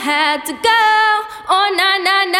had to go. Oh, na, na, na.